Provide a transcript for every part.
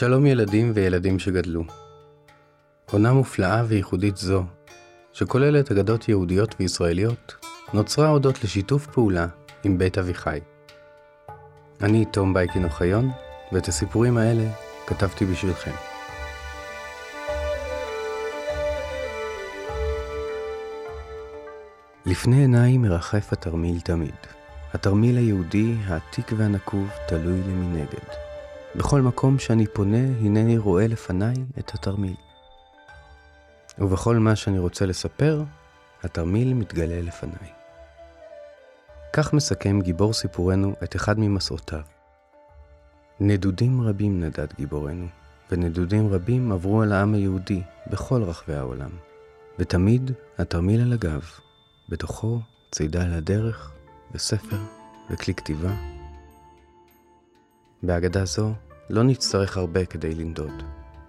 שלום ילדים וילדים שגדלו. עונה מופלאה וייחודית זו, שכוללת אגדות יהודיות וישראליות, נוצרה הודות לשיתוף פעולה עם בית אביחי. אני תום בייקין אוחיון, ואת הסיפורים האלה כתבתי בשבילכם. לפני עיניי מרחף התרמיל תמיד. התרמיל היהודי העתיק והנקוב תלוי לי מנגד. בכל מקום שאני פונה, הנני רואה לפניי את התרמיל. ובכל מה שאני רוצה לספר, התרמיל מתגלה לפניי. כך מסכם גיבור סיפורנו את אחד ממסעותיו. נדודים רבים נדד גיבורנו, ונדודים רבים עברו על העם היהודי בכל רחבי העולם. ותמיד התרמיל על הגב, בתוכו צידה לדרך וספר וכלי כתיבה. בהגדה זו לא נצטרך הרבה כדי לנדוד,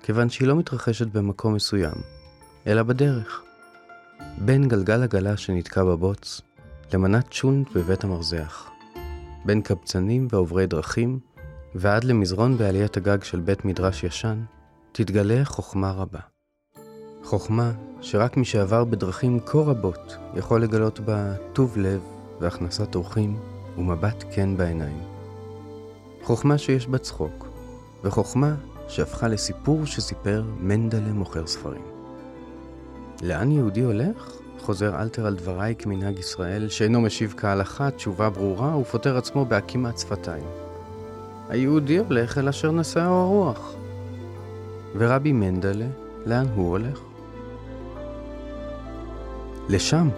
כיוון שהיא לא מתרחשת במקום מסוים, אלא בדרך. בין גלגל עגלה שנתקע בבוץ, למנת שונט בבית המרזח. בין קבצנים ועוברי דרכים, ועד למזרון בעליית הגג של בית מדרש ישן, תתגלה חוכמה רבה. חוכמה שרק מי שעבר בדרכים כה רבות יכול לגלות בה טוב לב והכנסת אורחים ומבט כן בעיניים. חוכמה שיש בה צחוק, וחוכמה שהפכה לסיפור שסיפר מנדלה מוכר ספרים. לאן יהודי הולך? חוזר אלתר על דבריי כמנהג ישראל, שאינו משיב כהלכה תשובה ברורה ופוטר עצמו בעקימת שפתיים. היהודי הולך אל אשר נשאו הרוח. ורבי מנדלה, לאן הוא הולך? לשם.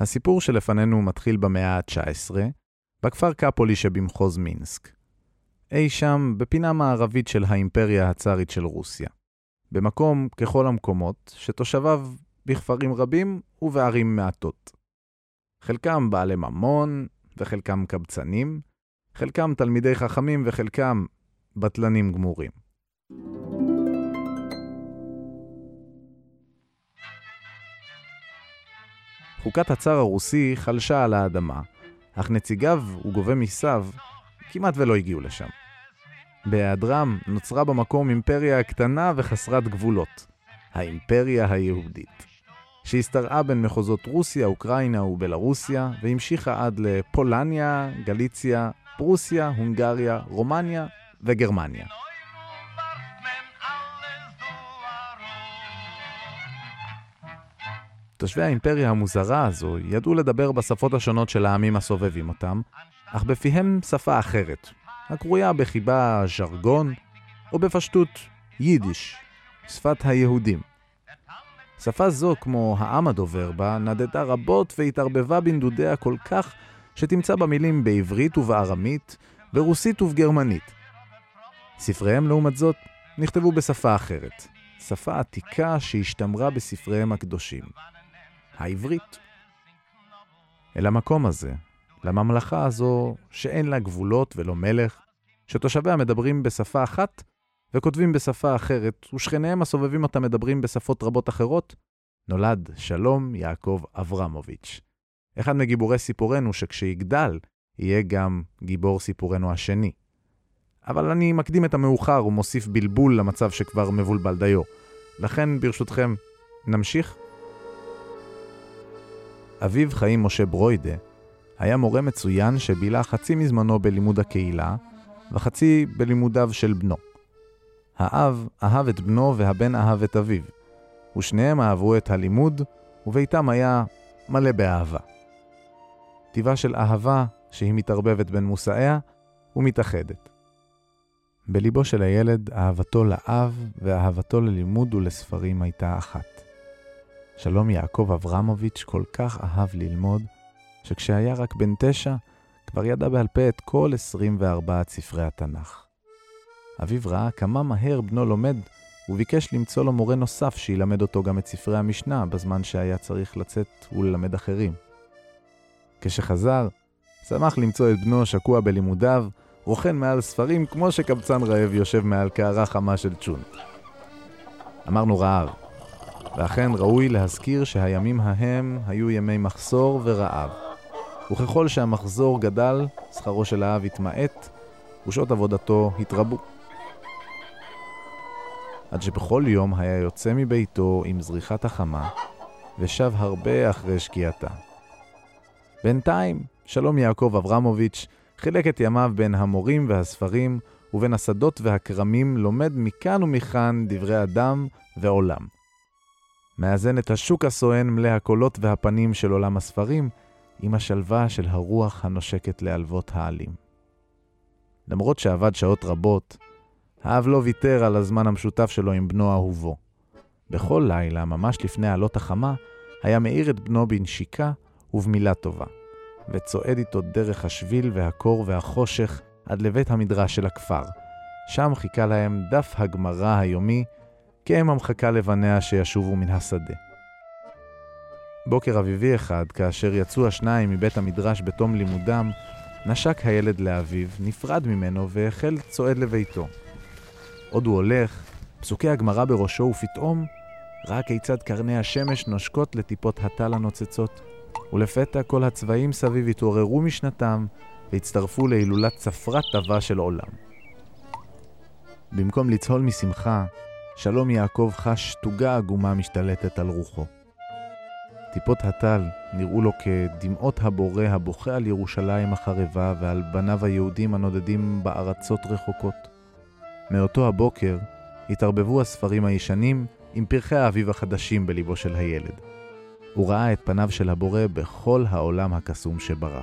הסיפור שלפנינו מתחיל במאה ה-19, בכפר קפולי שבמחוז מינסק. אי שם, בפינה מערבית של האימפריה הצארית של רוסיה. במקום, ככל המקומות, שתושביו בכפרים רבים ובערים מעטות. חלקם בעלי ממון, וחלקם קבצנים, חלקם תלמידי חכמים וחלקם בטלנים גמורים. חוקת הצאר הרוסי חלשה על האדמה, אך נציגיו וגובי מיסיו כמעט ולא הגיעו לשם. בהיעדרם נוצרה במקום אימפריה קטנה וחסרת גבולות, האימפריה היהודית, שהשתרעה בין מחוזות רוסיה, אוקראינה ובלרוסיה, והמשיכה עד לפולניה, גליציה, פרוסיה, הונגריה, רומניה וגרמניה. תושבי האימפריה המוזרה הזו ידעו לדבר בשפות השונות של העמים הסובבים אותם, אך בפיהם שפה אחרת, הקרויה בחיבה ז'רגון, או בפשטות יידיש, שפת היהודים. שפה זו, כמו העם הדובר בה, נדדה רבות והתערבבה בנדודיה כל כך, שתמצא במילים בעברית ובארמית, ברוסית ובגרמנית. ספריהם, לעומת זאת, נכתבו בשפה אחרת, שפה עתיקה שהשתמרה בספריהם הקדושים. העברית. אל המקום הזה, לממלכה הזו שאין לה גבולות ולא מלך, שתושביה מדברים בשפה אחת וכותבים בשפה אחרת, ושכניהם הסובבים אותה מדברים בשפות רבות אחרות, נולד שלום יעקב אברמוביץ'. אחד מגיבורי סיפורנו שכשיגדל, יהיה גם גיבור סיפורנו השני. אבל אני מקדים את המאוחר ומוסיף בלבול למצב שכבר מבולבל דיו. לכן, ברשותכם, נמשיך אביו חיים משה ברוידה היה מורה מצוין שבילה חצי מזמנו בלימוד הקהילה וחצי בלימודיו של בנו. האב אהב את בנו והבן אהב את אביו, ושניהם אהבו את הלימוד, וביתם היה מלא באהבה. טיבה של אהבה שהיא מתערבבת בין מושאיה ומתאחדת. בליבו של הילד אהבתו לאב ואהבתו ללימוד ולספרים הייתה אחת. שלום יעקב אברמוביץ' כל כך אהב ללמוד, שכשהיה רק בן תשע, כבר ידע בעל פה את כל 24 ספרי התנ"ך. אביו ראה כמה מהר בנו לומד, וביקש למצוא לו מורה נוסף שילמד אותו גם את ספרי המשנה, בזמן שהיה צריך לצאת וללמד אחרים. כשחזר, שמח למצוא את בנו שקוע בלימודיו, רוכן מעל ספרים כמו שקבצן רעב יושב מעל קערה חמה של צ'ון. אמרנו רעב, ואכן ראוי להזכיר שהימים ההם היו ימי מחסור ורעב. וככל שהמחזור גדל, שכרו של האב התמעט, ושעות עבודתו התרבו. עד שבכל יום היה יוצא מביתו עם זריחת החמה, ושב הרבה אחרי שקיעתה. בינתיים, שלום יעקב אברמוביץ' חילק את ימיו בין המורים והספרים, ובין השדות והכרמים לומד מכאן ומכאן דברי אדם ועולם. מאזן את השוק הסואן מלא הקולות והפנים של עולם הספרים, עם השלווה של הרוח הנושקת להלוות העלים. למרות שעבד שעות רבות, האב לא ויתר על הזמן המשותף שלו עם בנו אהובו. בכל לילה, ממש לפני עלות החמה, היה מאיר את בנו בנשיקה ובמילה טובה, וצועד איתו דרך השביל והקור והחושך עד לבית המדרש של הכפר. שם חיכה להם דף הגמרא היומי, כאם המחכה לבניה שישובו מן השדה. בוקר אביבי אחד, כאשר יצאו השניים מבית המדרש בתום לימודם, נשק הילד לאביו, נפרד ממנו והחל צועד לביתו. עוד הוא הולך, פסוקי הגמרא בראשו, ופתאום ראה כיצד קרני השמש נושקות לטיפות הטל הנוצצות, ולפתע כל הצבעים סביב התעוררו משנתם והצטרפו להילולת צפרת טבע של עולם. במקום לצהול משמחה, שלום יעקב חש תוגה עגומה משתלטת על רוחו. טיפות הטל נראו לו כדמעות הבורא הבוכה על ירושלים החרבה ועל בניו היהודים הנודדים בארצות רחוקות. מאותו הבוקר התערבבו הספרים הישנים עם פרחי האביב החדשים בליבו של הילד. הוא ראה את פניו של הבורא בכל העולם הקסום שברא.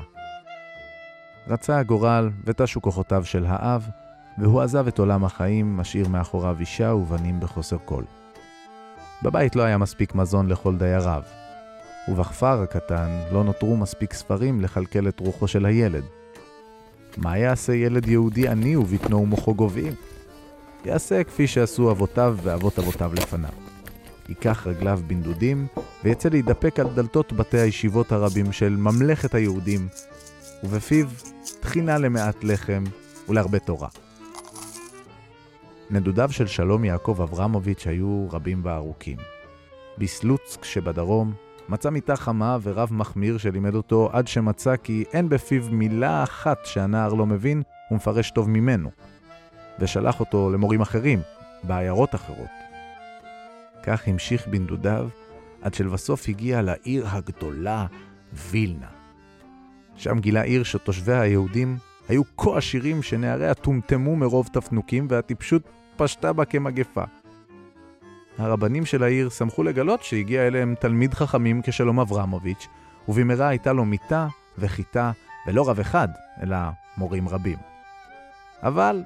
רצה הגורל ותשו כוחותיו של האב, והוא עזב את עולם החיים, משאיר מאחוריו אישה ובנים בחוסר כל. בבית לא היה מספיק מזון לכל דייריו, ובכפר הקטן לא נותרו מספיק ספרים לכלכל את רוחו של הילד. מה יעשה ילד יהודי עני ובטנו ומוחו גוועים? יעשה כפי שעשו אבותיו ואבות אבותיו לפניו. ייקח רגליו בנדודים, ויצא להידפק על דלתות בתי הישיבות הרבים של ממלכת היהודים, ובפיו תחינה למעט לחם ולהרבה תורה. נדודיו של שלום יעקב אברמוביץ' היו רבים וארוכים. בסלוצק שבדרום מצא מיטה חמה ורב מחמיר שלימד אותו עד שמצא כי אין בפיו מילה אחת שהנער לא מבין ומפרש טוב ממנו, ושלח אותו למורים אחרים, בעיירות אחרות. כך המשיך בנדודיו, עד שלבסוף הגיע לעיר הגדולה, וילנה. שם גילה עיר שתושביה היהודים היו כה עשירים שנעריה טומטמו מרוב תפנוקים והטיפשות פשטה בה כמגפה. הרבנים של העיר שמחו לגלות שהגיע אליהם תלמיד חכמים כשלום אברמוביץ', ובמהרה הייתה לו מיטה וחיטה, ולא רב אחד, אלא מורים רבים. אבל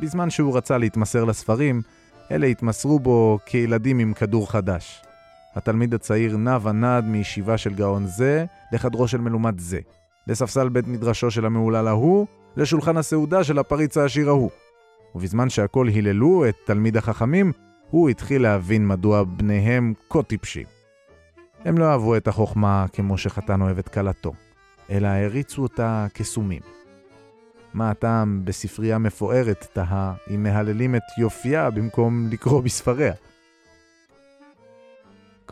בזמן שהוא רצה להתמסר לספרים, אלה התמסרו בו כילדים עם כדור חדש. התלמיד הצעיר נע ונד מישיבה של גאון זה לחדרו של מלומד זה, לספסל בית מדרשו של המהולל ההוא, לשולחן הסעודה של הפריץ העשיר ההוא. ובזמן שהכל היללו את תלמיד החכמים, הוא התחיל להבין מדוע בניהם כה טיפשים. הם לא אהבו את החוכמה כמו שחתן אוהב את כלתו, אלא העריצו אותה כסומים. מה הטעם בספרייה מפוארת, תהה, אם מהללים את יופייה במקום לקרוא בספריה?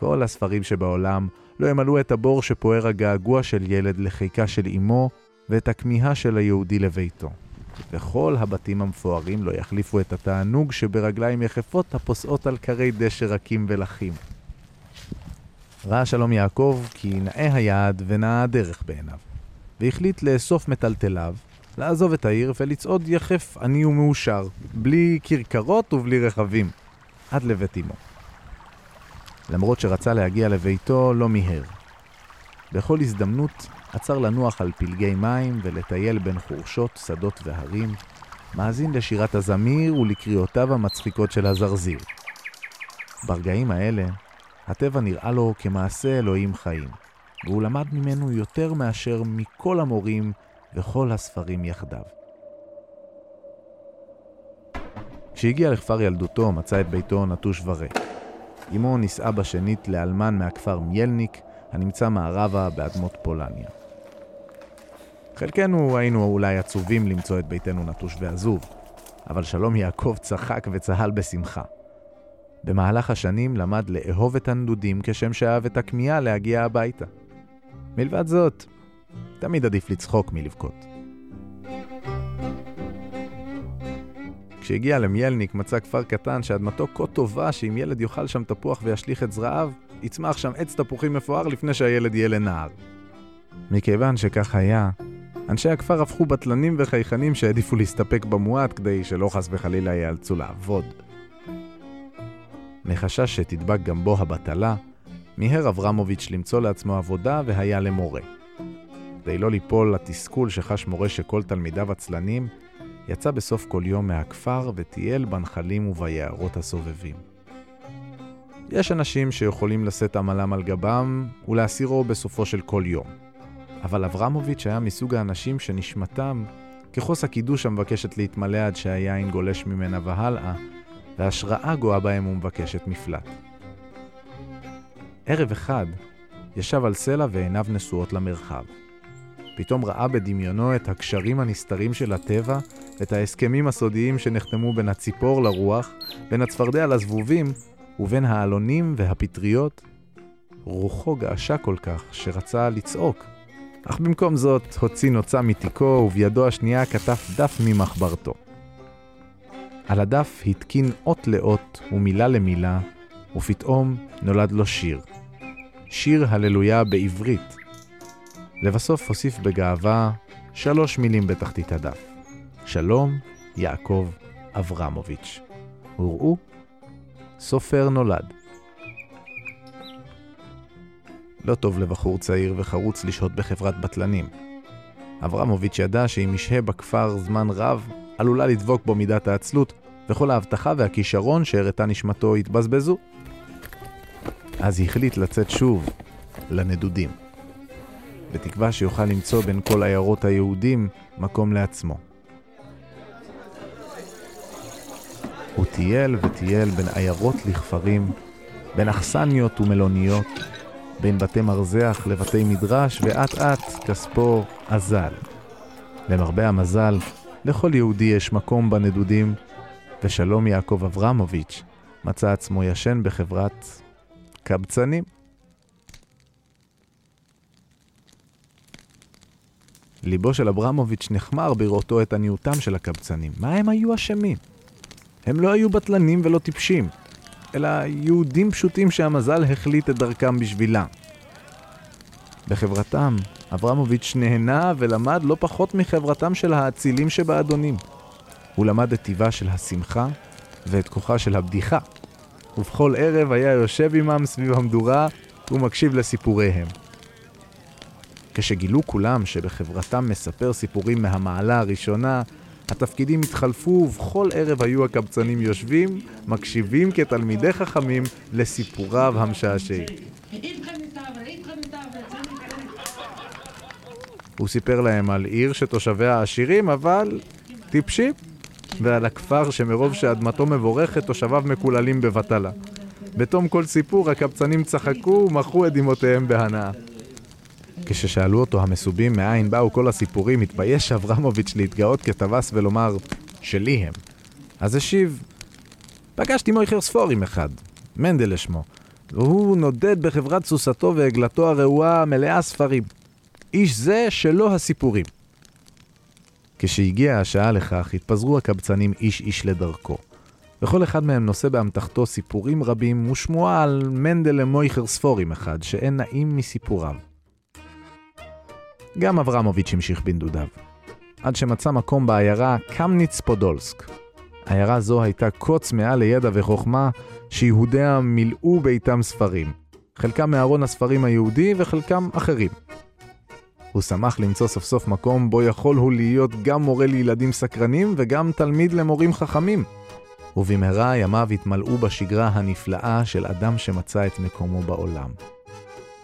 כל הספרים שבעולם לא ימלאו את הבור שפוער הגעגוע של ילד לחיקה של אמו ואת הכמיהה של היהודי לביתו. וכל הבתים המפוארים לא יחליפו את התענוג שברגליים יחפות הפוסעות על כרי דשא רכים ולחים. ראה שלום יעקב כי נאה היעד ונאה הדרך בעיניו, והחליט לאסוף מטלטליו, לעזוב את העיר ולצעוד יחף עני ומאושר, בלי כרכרות ובלי רכבים, עד לבית אמו. למרות שרצה להגיע לביתו, לא מיהר. בכל הזדמנות עצר לנוח על פלגי מים ולטייל בין חורשות, שדות והרים, מאזין לשירת הזמיר ולקריאותיו המצחיקות של הזרזיר. ברגעים האלה, הטבע נראה לו כמעשה אלוהים חיים, והוא למד ממנו יותר מאשר מכל המורים וכל הספרים יחדיו. כשהגיע לכפר ילדותו, מצא את ביתו נטוש וריק. אמו נישאה בשנית לאלמן מהכפר מיילניק, הנמצא מערבה באדמות פולניה. חלקנו היינו אולי עצובים למצוא את ביתנו נטוש ועזוב, אבל שלום יעקב צחק וצהל בשמחה. במהלך השנים למד לאהוב את הנדודים כשם שאהב את הכמיהה להגיע הביתה. מלבד זאת, תמיד עדיף לצחוק מלבכות. כשהגיע למיילניק מצא כפר קטן שאדמתו כה טובה שאם ילד יאכל שם תפוח וישליך את זרעיו, יצמח שם עץ תפוחים מפואר לפני שהילד יהיה לנער. מכיוון שכך היה, אנשי הכפר הפכו בטלנים וחייכנים שהעדיפו להסתפק במועט כדי שלא חס וחלילה ייאלצו לעבוד. מחשש שתדבק גם בו הבטלה, מיהר אברמוביץ' למצוא לעצמו עבודה והיה למורה. כדי לא ליפול לתסכול שחש מורה שכל תלמידיו עצלנים, יצא בסוף כל יום מהכפר וטייל בנחלים וביערות הסובבים. יש אנשים שיכולים לשאת עמלם על גבם ולהסירו בסופו של כל יום. אבל אברמוביץ' היה מסוג האנשים שנשמתם כחוס הקידוש המבקשת להתמלא עד שהיין גולש ממנה והלאה, והשראה גואה בהם ומבקשת מפלט. ערב אחד ישב על סלע ועיניו נשואות למרחב. פתאום ראה בדמיונו את הקשרים הנסתרים של הטבע, את ההסכמים הסודיים שנחתמו בין הציפור לרוח, בין הצפרדע לזבובים, ובין העלונים והפטריות. רוחו געשה כל כך, שרצה לצעוק. אך במקום זאת, הוציא נוצה מתיקו, ובידו השנייה כתב דף ממחברתו. על הדף התקין אות לאות ומילה למילה, ופתאום נולד לו שיר. שיר הללויה בעברית. לבסוף הוסיף בגאווה שלוש מילים בתחתית הדף. שלום, יעקב אברמוביץ'. וראו, סופר נולד. לא טוב לבחור צעיר וחרוץ לשהות בחברת בטלנים. אברמוביץ' ידע שאם ישהה בכפר זמן רב, עלולה לדבוק בו מידת העצלות, וכל ההבטחה והכישרון שהראתה נשמתו יתבזבזו. אז החליט לצאת שוב לנדודים, בתקווה שיוכל למצוא בין כל עיירות היהודים מקום לעצמו. הוא טייל וטייל בין עיירות לכפרים, בין אכסניות ומלוניות, בין בתי מרזח לבתי מדרש, ואט אט כספו אזל. למרבה המזל, לכל יהודי יש מקום בנדודים, ושלום יעקב אברמוביץ' מצא עצמו ישן בחברת קבצנים. ליבו של אברמוביץ' נחמר בראותו את עניותם של הקבצנים. מה הם היו אשמים? הם לא היו בטלנים ולא טיפשים, אלא יהודים פשוטים שהמזל החליט את דרכם בשבילם. בחברתם, אברמוביץ' נהנה ולמד לא פחות מחברתם של האצילים שבאדונים. הוא למד את טיבה של השמחה ואת כוחה של הבדיחה, ובכל ערב היה יושב עמם סביב המדורה ומקשיב לסיפוריהם. כשגילו כולם שבחברתם מספר סיפורים מהמעלה הראשונה, התפקידים התחלפו ובכל ערב היו הקבצנים יושבים, מקשיבים כתלמידי חכמים לסיפוריו המשעשעים. הוא סיפר להם על עיר שתושביה עשירים, אבל טיפשים, ועל הכפר שמרוב שאדמתו מבורכת, תושביו מקוללים בבטלה. בתום כל סיפור, הקבצנים צחקו ומחו את דמעותיהם בהנאה. כששאלו אותו המסובים מאין באו כל הסיפורים, התבייש אברמוביץ' להתגאות כטווס ולומר, שלי הם. אז השיב, פגשתי מויכר ספורים אחד, מנדל לשמו, והוא נודד בחברת סוסתו ועגלתו הרעועה מלאה ספרים. איש זה שלו הסיפורים. כשהגיעה השעה לכך, התפזרו הקבצנים איש איש לדרכו. וכל אחד מהם נושא באמתחתו סיפורים רבים ושמועה על מנדל למויכר ספורים אחד, שאין נעים מסיפוריו. גם אברמוביץ' המשיך בנדודיו. עד שמצא מקום בעיירה קמניץ פודולסק. עיירה זו הייתה קוץ מעל לידע וחוכמה, שיהודיה מילאו ביתם ספרים. חלקם מארון הספרים היהודי וחלקם אחרים. הוא שמח למצוא סוף סוף מקום בו יכול הוא להיות גם מורה לילדים סקרנים וגם תלמיד למורים חכמים. ובמהרה ימיו התמלאו בשגרה הנפלאה של אדם שמצא את מקומו בעולם.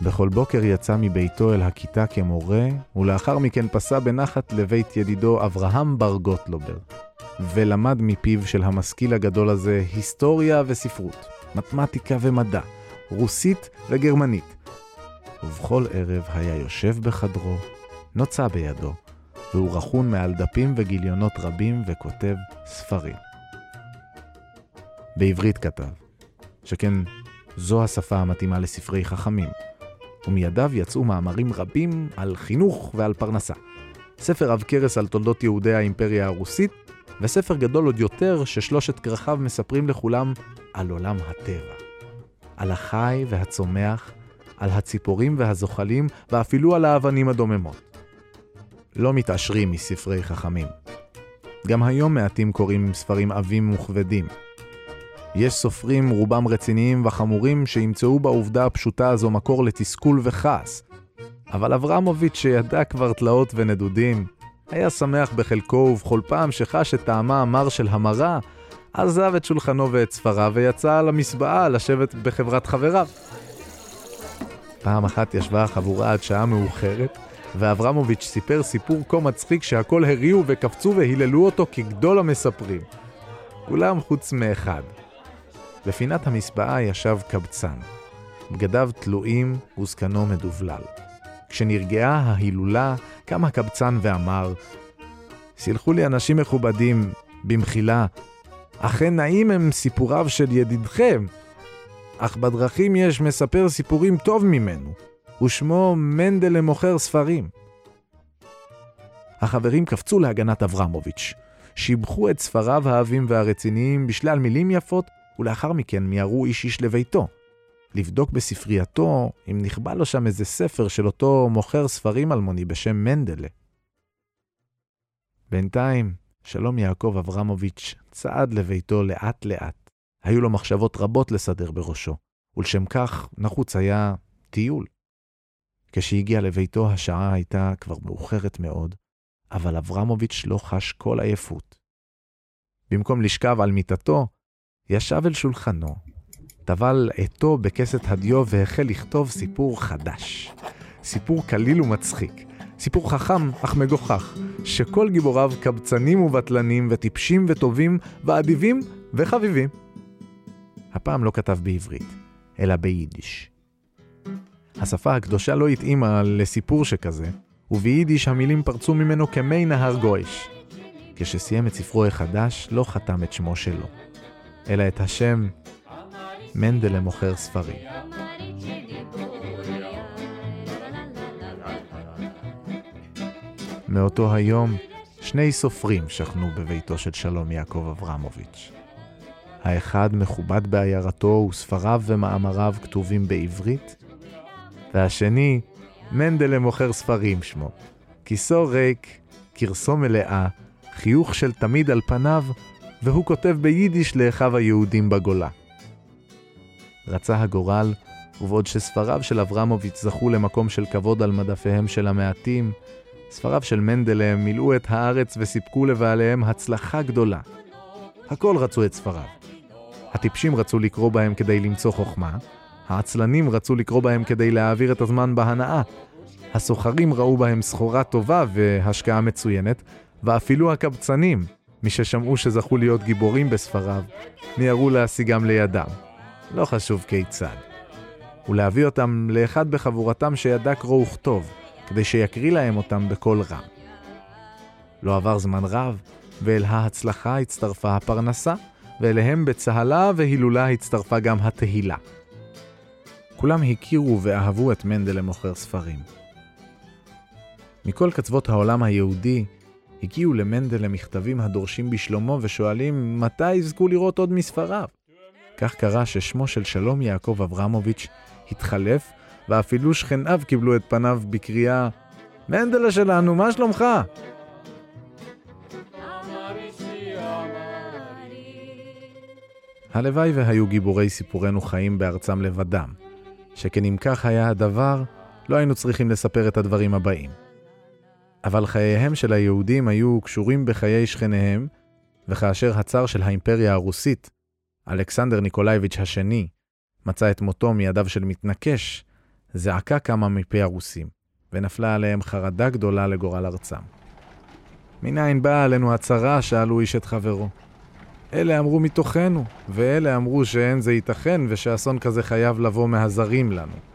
בכל בוקר יצא מביתו אל הכיתה כמורה, ולאחר מכן פסע בנחת לבית ידידו אברהם בר גוטלובר, ולמד מפיו של המשכיל הגדול הזה היסטוריה וספרות, מתמטיקה ומדע, רוסית וגרמנית. ובכל ערב היה יושב בחדרו, נוצה בידו, והוא רכון מעל דפים וגיליונות רבים וכותב ספרים. בעברית כתב, שכן זו השפה המתאימה לספרי חכמים, ומידיו יצאו מאמרים רבים על חינוך ועל פרנסה. ספר עב כרס על תולדות יהודי האימפריה הרוסית, וספר גדול עוד יותר ששלושת כרכיו מספרים לכולם על עולם הטבע. על החי והצומח, על הציפורים והזוחלים, ואפילו על האבנים הדוממות. לא מתעשרים מספרי חכמים. גם היום מעטים קוראים ספרים עבים וכבדים. יש סופרים, רובם רציניים וחמורים, שימצאו בעובדה הפשוטה הזו מקור לתסכול וכעס. אבל אברמוביץ', שידע כבר תלאות ונדודים, היה שמח בחלקו ובכל פעם שחש את טעמה המר של המרה, עזב את שולחנו ואת ספריו ויצא למסבעה לשבת בחברת חבריו. פעם אחת ישבה החבורה עד שעה מאוחרת, ואברמוביץ' סיפר סיפור כה מצחיק שהכל הריעו וקפצו והיללו אותו כגדול המספרים. כולם חוץ מאחד. בפינת המסבעה ישב קבצן. בגדיו תלויים וזקנו מדובלל. כשנרגעה ההילולה, קם הקבצן ואמר, סלחו לי אנשים מכובדים, במחילה, אכן נעים הם סיפוריו של ידידכם, אך בדרכים יש מספר סיפורים טוב ממנו, ושמו מנדל למוכר ספרים. החברים קפצו להגנת אברמוביץ', שיבחו את ספריו האהבים והרציניים בשלל מילים יפות, ולאחר מכן מיהרו איש איש לביתו. לבדוק בספרייתו אם נכבה לו שם איזה ספר של אותו מוכר ספרים אלמוני בשם מנדלה. בינתיים, שלום יעקב אברמוביץ' צעד לביתו לאט לאט. היו לו מחשבות רבות לסדר בראשו, ולשם כך נחוץ היה טיול. כשהגיע לביתו השעה הייתה כבר מאוחרת מאוד, אבל אברמוביץ' לא חש כל עייפות. במקום לשכב על מיטתו, ישב אל שולחנו, טבל עטו בכסת הדיו והחל לכתוב סיפור חדש. סיפור קליל ומצחיק, סיפור חכם אך מגוחך, שכל גיבוריו קבצנים ובטלנים וטיפשים וטובים ואדיבים וחביבים. הפעם לא כתב בעברית, אלא ביידיש. השפה הקדושה לא התאימה לסיפור שכזה, וביידיש המילים פרצו ממנו כמי נהר גויש. כשסיים את ספרו החדש, לא חתם את שמו שלו, אלא את השם מנדלה מוכר ספרים. מאותו היום, שני סופרים שכנו בביתו של שלום יעקב אברמוביץ'. האחד מכובד בעיירתו וספריו ומאמריו כתובים בעברית, והשני, מנדלה מוכר ספרים שמו. כיסו ריק, כרסו מלאה, חיוך של תמיד על פניו, והוא כותב ביידיש לאחיו היהודים בגולה. רצה הגורל, ובעוד שספריו של אברמוביץ' זכו למקום של כבוד על מדפיהם של המעטים, ספריו של מנדלה מילאו את הארץ וסיפקו לבעליהם הצלחה גדולה. הכל רצו את ספריו. הטיפשים רצו לקרוא בהם כדי למצוא חוכמה, העצלנים רצו לקרוא בהם כדי להעביר את הזמן בהנאה, הסוחרים ראו בהם סחורה טובה והשקעה מצוינת, ואפילו הקבצנים, מי ששמעו שזכו להיות גיבורים בספריו, מיהרו להשיגם לידם. לא חשוב כיצד. ולהביא אותם לאחד בחבורתם שידע קרוא וכתוב, כדי שיקריא להם אותם בקול רם. לא עבר זמן רב, ואל ההצלחה הצטרפה הפרנסה, ואליהם בצהלה והילולה הצטרפה גם התהילה. כולם הכירו ואהבו את מנדל למוכר ספרים. מכל קצוות העולם היהודי הגיעו למנדל למכתבים הדורשים בשלומו ושואלים מתי יזכו לראות עוד מספריו. כך קרה ששמו של שלום יעקב אברמוביץ' התחלף, ואפילו שכניו קיבלו את פניו בקריאה מנדלה שלנו, מה שלומך? הלוואי והיו גיבורי סיפורנו חיים בארצם לבדם, שכן אם כך היה הדבר, לא היינו צריכים לספר את הדברים הבאים. אבל חייהם של היהודים היו קשורים בחיי שכניהם, וכאשר הצאר של האימפריה הרוסית, אלכסנדר ניקולאיביץ' השני, מצא את מותו מידיו של מתנקש, זעקה קמה מפי הרוסים, ונפלה עליהם חרדה גדולה לגורל ארצם. מניין באה עלינו הצרה? שאלו איש את חברו. אלה אמרו מתוכנו, ואלה אמרו שאין זה ייתכן ושאסון כזה חייב לבוא מהזרים לנו.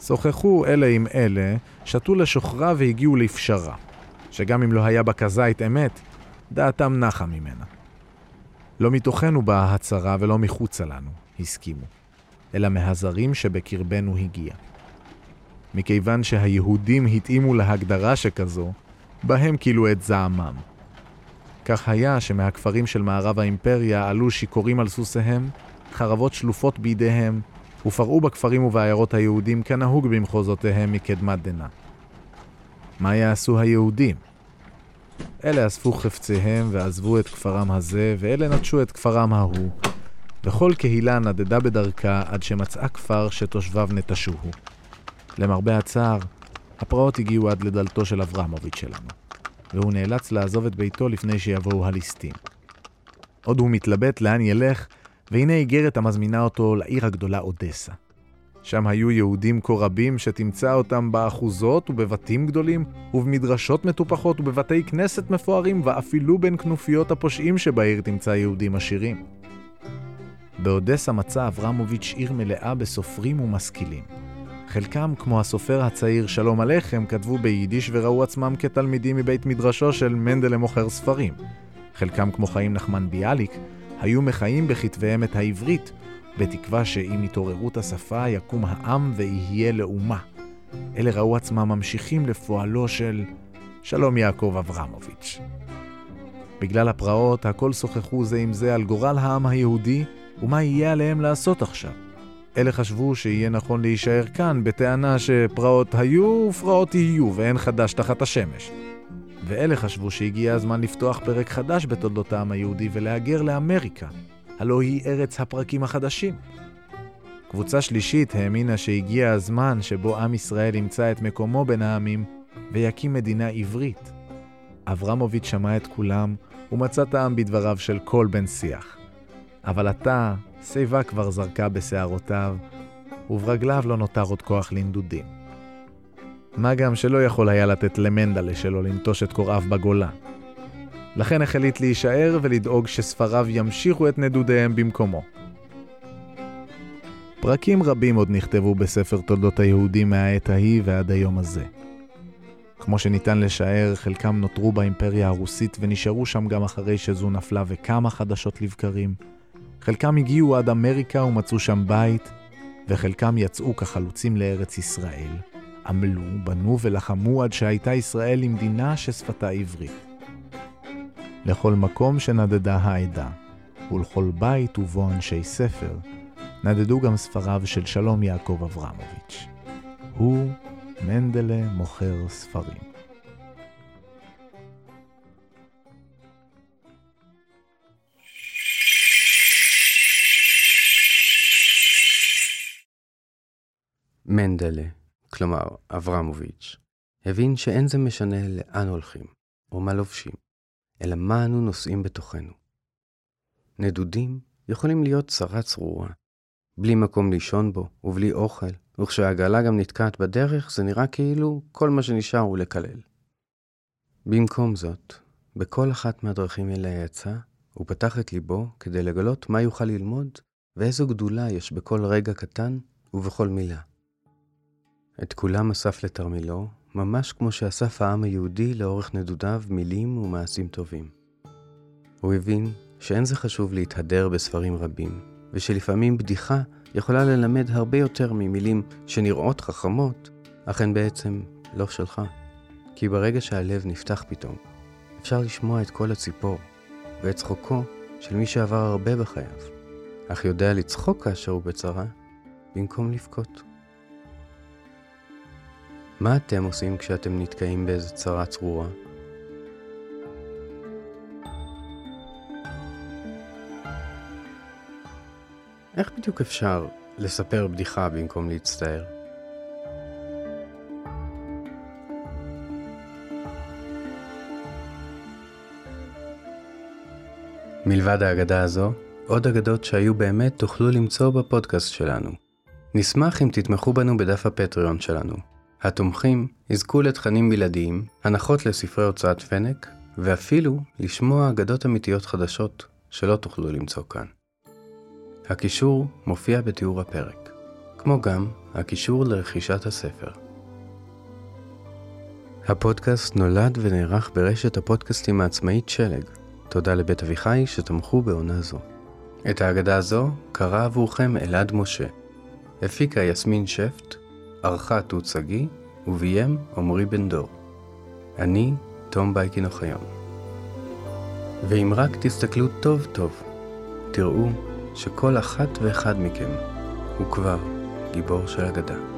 שוחחו אלה עם אלה, שתו לשוכרה והגיעו לפשרה. שגם אם לא היה בה כזית אמת, דעתם נחה ממנה. לא מתוכנו באה הצרה ולא מחוצה לנו, הסכימו, אלא מהזרים שבקרבנו הגיע. מכיוון שהיהודים התאימו להגדרה שכזו, בהם כאילו את זעמם. כך היה שמהכפרים של מערב האימפריה עלו שיכורים על סוסיהם, חרבות שלופות בידיהם, ופרעו בכפרים ובעיירות היהודים כנהוג במחוזותיהם מקדמת דנא. מה יעשו היהודים? אלה אספו חפציהם ועזבו את כפרם הזה, ואלה נטשו את כפרם ההוא. וכל קהילה נדדה בדרכה עד שמצאה כפר שתושביו נטשוהו. למרבה הצער, הפרעות הגיעו עד לדלתו של אברמוביץ' שלנו, והוא נאלץ לעזוב את ביתו לפני שיבואו הליסטים. עוד הוא מתלבט לאן ילך, והנה איגרת המזמינה אותו לעיר הגדולה אודסה. שם היו יהודים כה רבים שתמצא אותם באחוזות ובבתים גדולים, ובמדרשות מטופחות ובבתי כנסת מפוארים, ואפילו בין כנופיות הפושעים שבעיר תמצא יהודים עשירים. באודסה מצא אברמוביץ' עיר מלאה בסופרים ומשכילים. חלקם, כמו הסופר הצעיר שלום עליכם, כתבו ביידיש וראו עצמם כתלמידים מבית מדרשו של מנדל למוכר ספרים. חלקם, כמו חיים נחמן ביאליק, היו מחיים בכתביהם את העברית, בתקווה שעם התעוררות השפה יקום העם ויהיה לאומה. אלה ראו עצמם ממשיכים לפועלו של שלום יעקב אברמוביץ'. בגלל הפרעות, הכל שוחחו זה עם זה על גורל העם היהודי ומה יהיה עליהם לעשות עכשיו. אלה חשבו שיהיה נכון להישאר כאן בטענה שפרעות היו ופרעות יהיו ואין חדש תחת השמש. ואלה חשבו שהגיע הזמן לפתוח פרק חדש בתולדות העם היהודי ולהגר לאמריקה, הלא היא ארץ הפרקים החדשים. קבוצה שלישית האמינה שהגיע הזמן שבו עם ישראל ימצא את מקומו בין העמים ויקים מדינה עברית. אברמוביץ' שמע את כולם ומצא טעם בדבריו של כל בן שיח. אבל עתה, שיבה כבר זרקה בשערותיו, וברגליו לא נותר עוד כוח לנדודים. מה גם שלא יכול היה לתת למנדלה שלו לנטוש את קוראיו בגולה. לכן החליט להישאר ולדאוג שספריו ימשיכו את נדודיהם במקומו. פרקים רבים עוד נכתבו בספר תולדות היהודים מהעת ההיא ועד היום הזה. כמו שניתן לשער, חלקם נותרו באימפריה הרוסית ונשארו שם גם אחרי שזו נפלה וכמה חדשות לבקרים. חלקם הגיעו עד אמריקה ומצאו שם בית, וחלקם יצאו כחלוצים לארץ ישראל. עמלו, בנו ולחמו עד שהייתה ישראל למדינה ששפתה עברית. לכל מקום שנדדה העדה, ולכל בית ובו אנשי ספר, נדדו גם ספריו של שלום יעקב אברמוביץ'. הוא מנדלה מוכר ספרים. מנדלה, כלומר אברמוביץ', הבין שאין זה משנה לאן הולכים, או מה לובשים, אלא מה אנו נושאים בתוכנו. נדודים יכולים להיות צרה צרורה, בלי מקום לישון בו ובלי אוכל, וכשהעגלה גם נתקעת בדרך, זה נראה כאילו כל מה שנשאר הוא לקלל. במקום זאת, בכל אחת מהדרכים אלה יצא, הוא פתח את ליבו כדי לגלות מה יוכל ללמוד ואיזו גדולה יש בכל רגע קטן ובכל מילה. את כולם אסף לתרמילו, ממש כמו שאסף העם היהודי לאורך נדודיו מילים ומעשים טובים. הוא הבין שאין זה חשוב להתהדר בספרים רבים, ושלפעמים בדיחה יכולה ללמד הרבה יותר ממילים שנראות חכמות, אך הן בעצם לא שלך. כי ברגע שהלב נפתח פתאום, אפשר לשמוע את קול הציפור, ואת צחוקו של מי שעבר הרבה בחייו, אך יודע לצחוק כאשר הוא בצרה, במקום לבכות. מה אתם עושים כשאתם נתקעים באיזה צרה צרורה? איך בדיוק אפשר לספר בדיחה במקום להצטער? מלבד האגדה הזו, עוד אגדות שהיו באמת תוכלו למצוא בפודקאסט שלנו. נשמח אם תתמכו בנו בדף הפטריון שלנו. התומכים יזכו לתכנים בלעדיים, הנחות לספרי הוצאת פנק, ואפילו לשמוע אגדות אמיתיות חדשות שלא תוכלו למצוא כאן. הקישור מופיע בתיאור הפרק, כמו גם הקישור לרכישת הספר. הפודקאסט נולד ונערך ברשת הפודקאסטים העצמאית שלג. תודה לבית אביחי שתמכו בעונה זו. את ההגדה הזו קרא עבורכם אלעד משה. הפיקה יסמין שפט, ערכה תות שגיא, וביים עמרי בן דור. אני תום בייקין אוחיון. ואם רק תסתכלו טוב טוב, תראו שכל אחת ואחד מכם הוא כבר גיבור של אגדה.